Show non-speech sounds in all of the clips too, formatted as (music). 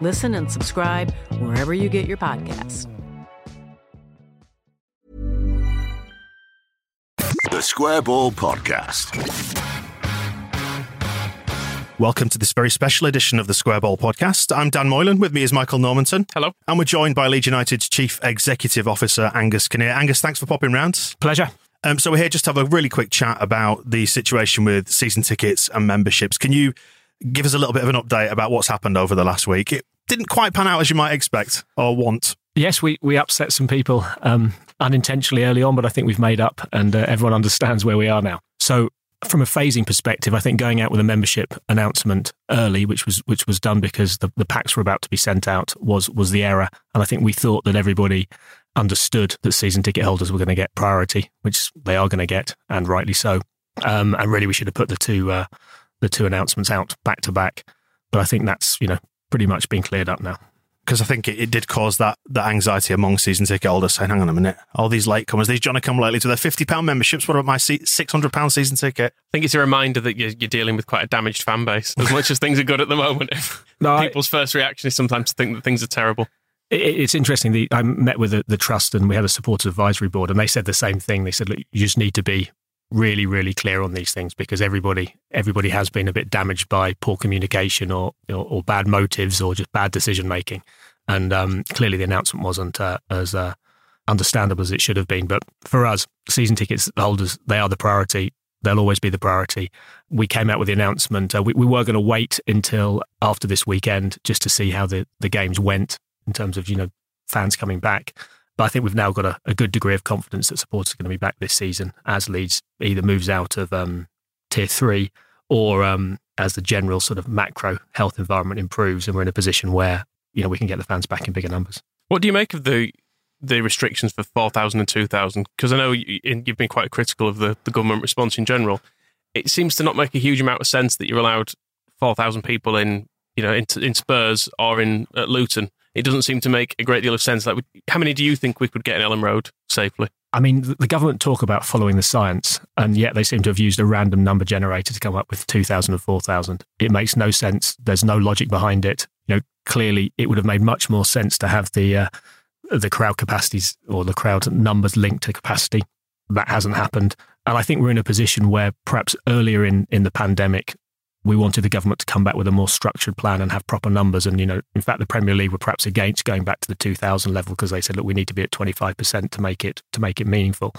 Listen and subscribe wherever you get your podcasts. The Square Ball Podcast. Welcome to this very special edition of the Square Ball podcast. I'm Dan Moylan. With me is Michael Normanton. Hello. And we're joined by Leeds United's Chief Executive Officer, Angus Kinnear. Angus, thanks for popping round. Pleasure. Um, so we're here just to have a really quick chat about the situation with season tickets and memberships. Can you give us a little bit of an update about what's happened over the last week? It didn't quite pan out as you might expect or want. Yes, we, we upset some people um, unintentionally early on, but I think we've made up and uh, everyone understands where we are now. So from a phasing perspective, I think going out with a membership announcement early, which was which was done because the, the packs were about to be sent out, was was the error. And I think we thought that everybody understood that season ticket holders were going to get priority, which they are going to get, and rightly so. Um, and really, we should have put the two uh, the two announcements out back to back. But I think that's you know pretty much been cleared up now. Because I think it, it, did cause that that anxiety among season ticket holders saying, hang on a minute, all these latecomers, these Johnny come lately to their £50 memberships, what about my £600 season ticket? I think it's a reminder that you're, you're dealing with quite a damaged fan base, as much as things are good at the moment. (laughs) no, people's I, first reaction is sometimes to think that things are terrible. It, it's interesting. The, I met with the, the trust and we had a supporters advisory board, and they said the same thing. They said, look, you just need to be really, really clear on these things because everybody everybody has been a bit damaged by poor communication or or, or bad motives or just bad decision making. And um, clearly, the announcement wasn't uh, as uh, understandable as it should have been. But for us, season tickets holders, they are the priority. They'll always be the priority. We came out with the announcement. Uh, we, we were going to wait until after this weekend just to see how the, the games went in terms of you know fans coming back. But I think we've now got a, a good degree of confidence that supporters are going to be back this season as Leeds either moves out of um, tier three or um, as the general sort of macro health environment improves and we're in a position where you know we can get the fans back in bigger numbers. What do you make of the the restrictions for 4,000 and 2,000? Because I know you, have been quite critical of the, the government response in general. It seems to not make a huge amount of sense that you're allowed 4,000 people in, you know, in, in Spurs or in at Luton it doesn't seem to make a great deal of sense. Like, how many do you think we could get in Elland Road safely? I mean, the government talk about following the science, and yet they seem to have used a random number generator to come up with 2,000 and 4,000. It makes no sense. There's no logic behind it. You know, clearly it would have made much more sense to have the uh, the crowd capacities or the crowd numbers linked to capacity. That hasn't happened. And I think we're in a position where perhaps earlier in, in the pandemic, we wanted the government to come back with a more structured plan and have proper numbers. And, you know, in fact, the Premier League were perhaps against going back to the 2000 level because they said, look, we need to be at 25% to make it, to make it meaningful.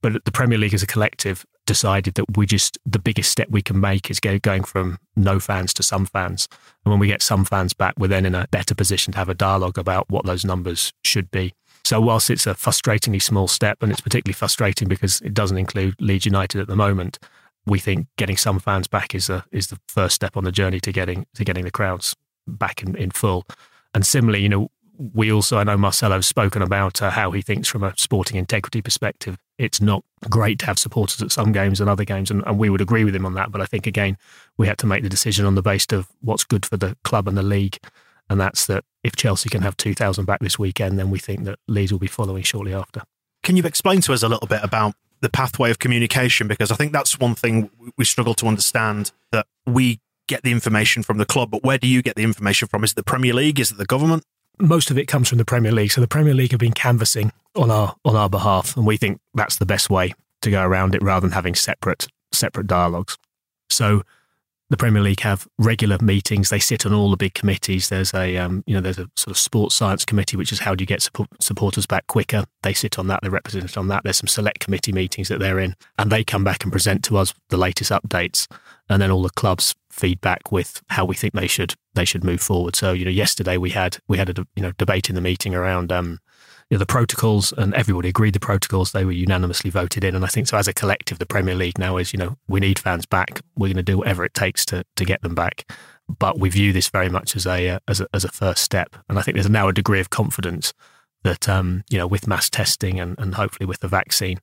But the Premier League as a collective decided that we just, the biggest step we can make is going from no fans to some fans. And when we get some fans back, we're then in a better position to have a dialogue about what those numbers should be. So whilst it's a frustratingly small step, and it's particularly frustrating because it doesn't include Leeds United at the moment, we think getting some fans back is a, is the first step on the journey to getting to getting the crowds back in, in full. And similarly, you know, we also I know Marcelo has spoken about uh, how he thinks from a sporting integrity perspective, it's not great to have supporters at some games and other games, and, and we would agree with him on that. But I think again, we had to make the decision on the basis of what's good for the club and the league. And that's that if Chelsea can have 2,000 back this weekend, then we think that Leeds will be following shortly after. Can you explain to us a little bit about the pathway of communication because I think that's one thing we struggle to understand that we get the information from the club, but where do you get the information from? Is it the Premier League? Is it the government? Most of it comes from the Premier League. So the Premier League have been canvassing on our on our behalf, and we think that's the best way to go around it rather than having separate separate dialogues. So the Premier League have regular meetings. They sit on all the big committees. There's a um, you know there's a sort of sports science committee, which is how do you get support, supporters back quicker. They sit on that. They're represented on that. There's some select committee meetings that they're in, and they come back and present to us the latest updates, and then all the clubs feedback with how we think they should they should move forward. So you know yesterday we had we had a you know debate in the meeting around um, you know, the protocols, and everybody agreed the protocols. They were unanimously voted in, and I think so. As a collective, the Premier League now is, you know, we need fans back. We're going to do whatever it takes to to get them back. But we view this very much as a uh, as a as a first step, and I think there's now a degree of confidence that um, you know, with mass testing and, and hopefully with the vaccine,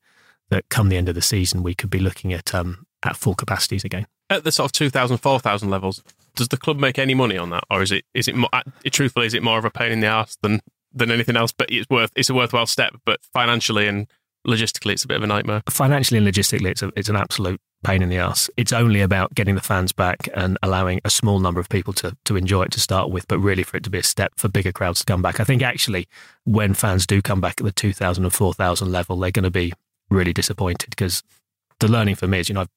that come the end of the season we could be looking at um, at full capacities again. At the sort of 2,000, 4,000 levels, does the club make any money on that, or is it is it more, truthfully is it more of a pain in the ass than than anything else. But it's worth it's a worthwhile step. But financially and logistically, it's a bit of a nightmare. Financially and logistically, it's a, it's an absolute pain in the ass. It's only about getting the fans back and allowing a small number of people to to enjoy it to start with, but really for it to be a step for bigger crowds to come back. I think actually when fans do come back at the 2,000 and 4,000 level, they're going to be really disappointed because the learning for me is, you know, I've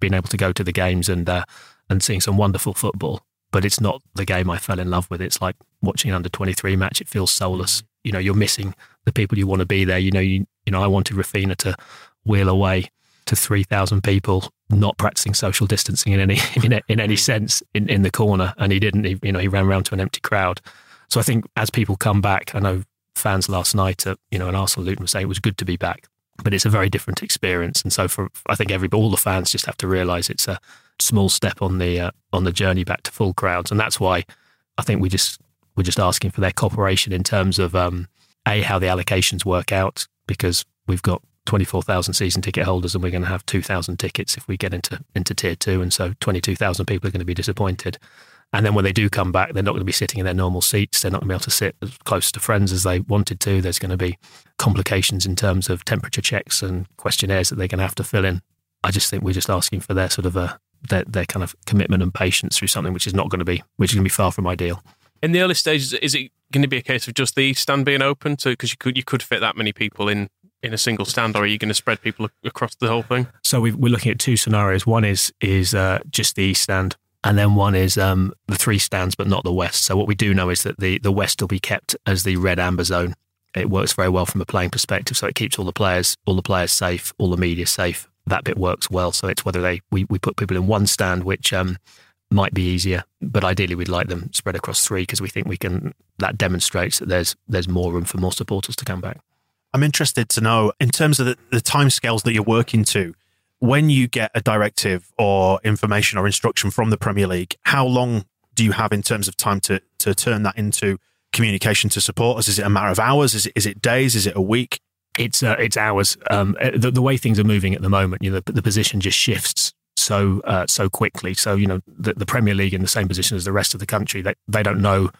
been able to go to the games and uh, and seeing some wonderful football but it's not the game I fell in love with. It's like watching an under 23 match. It feels soulless. You know, you're missing the people you want to be there. You know, you, you know, I wanted Raphinha to wheel away to 3,000 people not practicing social distancing in any (laughs) in, in any mm. sense in, in the corner, and he didn't. He, you know, he ran around to an empty crowd. So I think as people come back, I know fans last night at you know an Arsenal Luton were saying it was good to be back, but it's a very different experience. And so for I think every all the fans just have to realise it's a small step on the uh, on the journey back to full crowds, and that's why I think we just we're just asking for their cooperation in terms of um, a how the allocations work out because we've got 24,000 season ticket holders and we're going to have 2,000 tickets if we get into into tier two, and so 22,000 people are going to be disappointed. And then when they do come back, they're not going to be sitting in their normal seats. They're not going to be able to sit as close to friends as they wanted to. There's going to be complications in terms of temperature checks and questionnaires that they're going to have to fill in. I just think we're just asking for their sort of a their, their kind of commitment and patience through something which is not going to be which is going to be far from ideal. In the early stages, is it going to be a case of just the stand being open to because you could you could fit that many people in in a single stand, or are you going to spread people across the whole thing? So we are looking at two scenarios. One is is uh, just the east stand, and then one is um, the three stands, but not the west. So what we do know is that the the west will be kept as the red amber zone. It works very well from a playing perspective, so it keeps all the players all the players safe, all the media safe, that bit works well. So it's whether they we, we put people in one stand, which um, might be easier, but ideally we'd like them spread across three because we think we can. That demonstrates that there's there's more room for more supporters to come back. I'm interested to know in terms of the, the timescales that you're working to. When you get a directive or information or instruction from the Premier League, how long do you have in terms of time to to turn that into communication to supporters? Is it a matter of hours? Is it is it days? Is it a week? it's uh, it's hours. Um, uh, the, the, way things are moving at the moment, you know, the, the position just shifts so uh, so quickly. So you know, the, the, Premier League in the same position as the rest of the country. They they don't know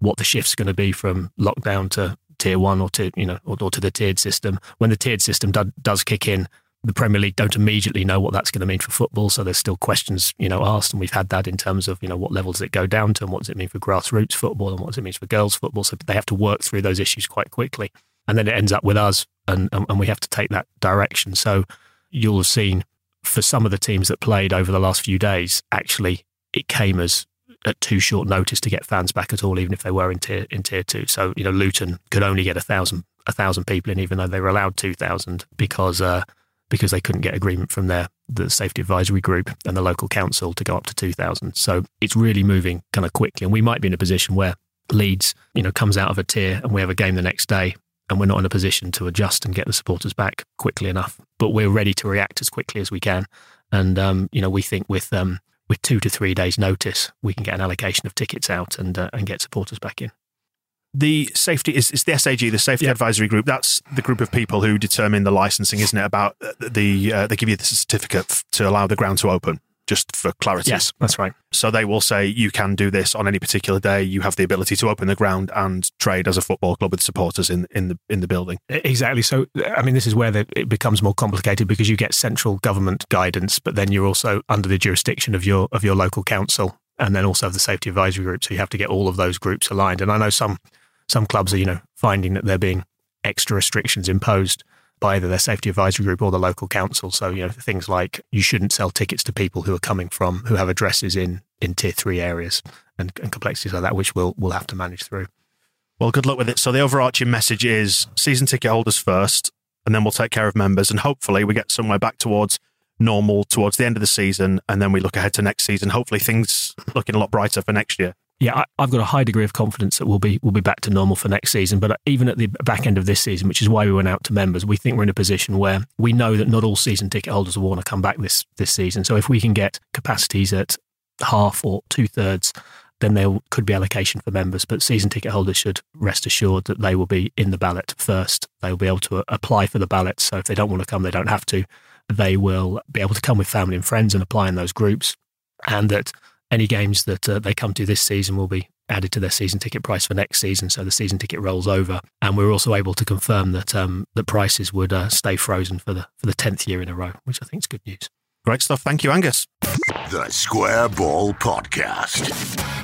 what the shift's going to be from lockdown to tier one or to you know or, or to the tiered system. When the tiered system do, does kick in, the Premier League don't immediately know what that's going to mean for football. So there's still questions, you know, asked, and we've had that in terms of, you know, what level does it go down to, and what does it mean for grassroots football, and what does it mean for girls football. So they have to work through those issues quite quickly, and then it ends up with us and, and we have to take that direction. So you'll have seen for some of the teams that played over the last few days, actually it came as at too short notice to get fans back at all, even if they were in tier in tier two. So you know, Luton could only get a thousand a thousand people in, even though they were allowed two thousand because uh, because they couldn't get agreement from their the safety advisory group and the local council to go up to two thousand. So it's really moving kind of quickly, and we might be in a position where Leeds, you know, comes out of a tier and we have a game the next day and we're not in a position to adjust and get the supporters back quickly enough. But we're ready to react as quickly as we can, and um, you know we think with um, with two to three days' notice, we can get an allocation of tickets out and uh, and get supporters back in. The safety is, is the SAG, the Safety Advisory Group. That's the group of people who determine the licensing, isn't it? About uh, the uh, they give you the certificate to allow the ground to open just for clarity. Yes, that's right. So they will say you can do this on any particular day. You have the ability to open the ground and trade as a football club with supporters in in the in the building. Exactly. So I mean, this is where the, it becomes more complicated because you get central government guidance, but then you're also under the jurisdiction of your of your local council, and then also of the safety advisory group. So you have to get all of those groups aligned. And I know some some clubs are you know finding that they're being extra restrictions imposed by either their safety advisory group or the local council. So, you know, things like you shouldn't sell tickets to people who are coming from, who have addresses in, in tier three areas and, and complexities like that, which we'll, we'll have to manage through. Well, good luck with it. So the overarching message is season ticket holders first, and then we'll take care of members, and hopefully we get somewhere back towards normal towards the end of the season, and then we look ahead to next season. Hopefully things looking a lot brighter for next year. Yeah, I, I've got a high degree of confidence that we'll be we'll be back to normal for next season. But uh, even at the back end of this season, which is why we went out to members, we think we're in a position where we know that not all season ticket holders will want to come back this this season. So if we can get capacities at half or two thirds then there could be allocation for members. But season ticket holders should rest assured that they will be in the ballot first. They will be able to uh, apply for the ballot. So if they don't want to come, they don't have to. They will be able to come with family and friends and apply in those groups. And that any games that uh, they come to this season will be added to their season ticket price for next season. So the season ticket rolls over. And we're also able to confirm that um, the prices would uh, stay frozen for the for the tenth year in a row, which I think is good news. Great stuff. Thank you, Angus. The Square Ball Podcast.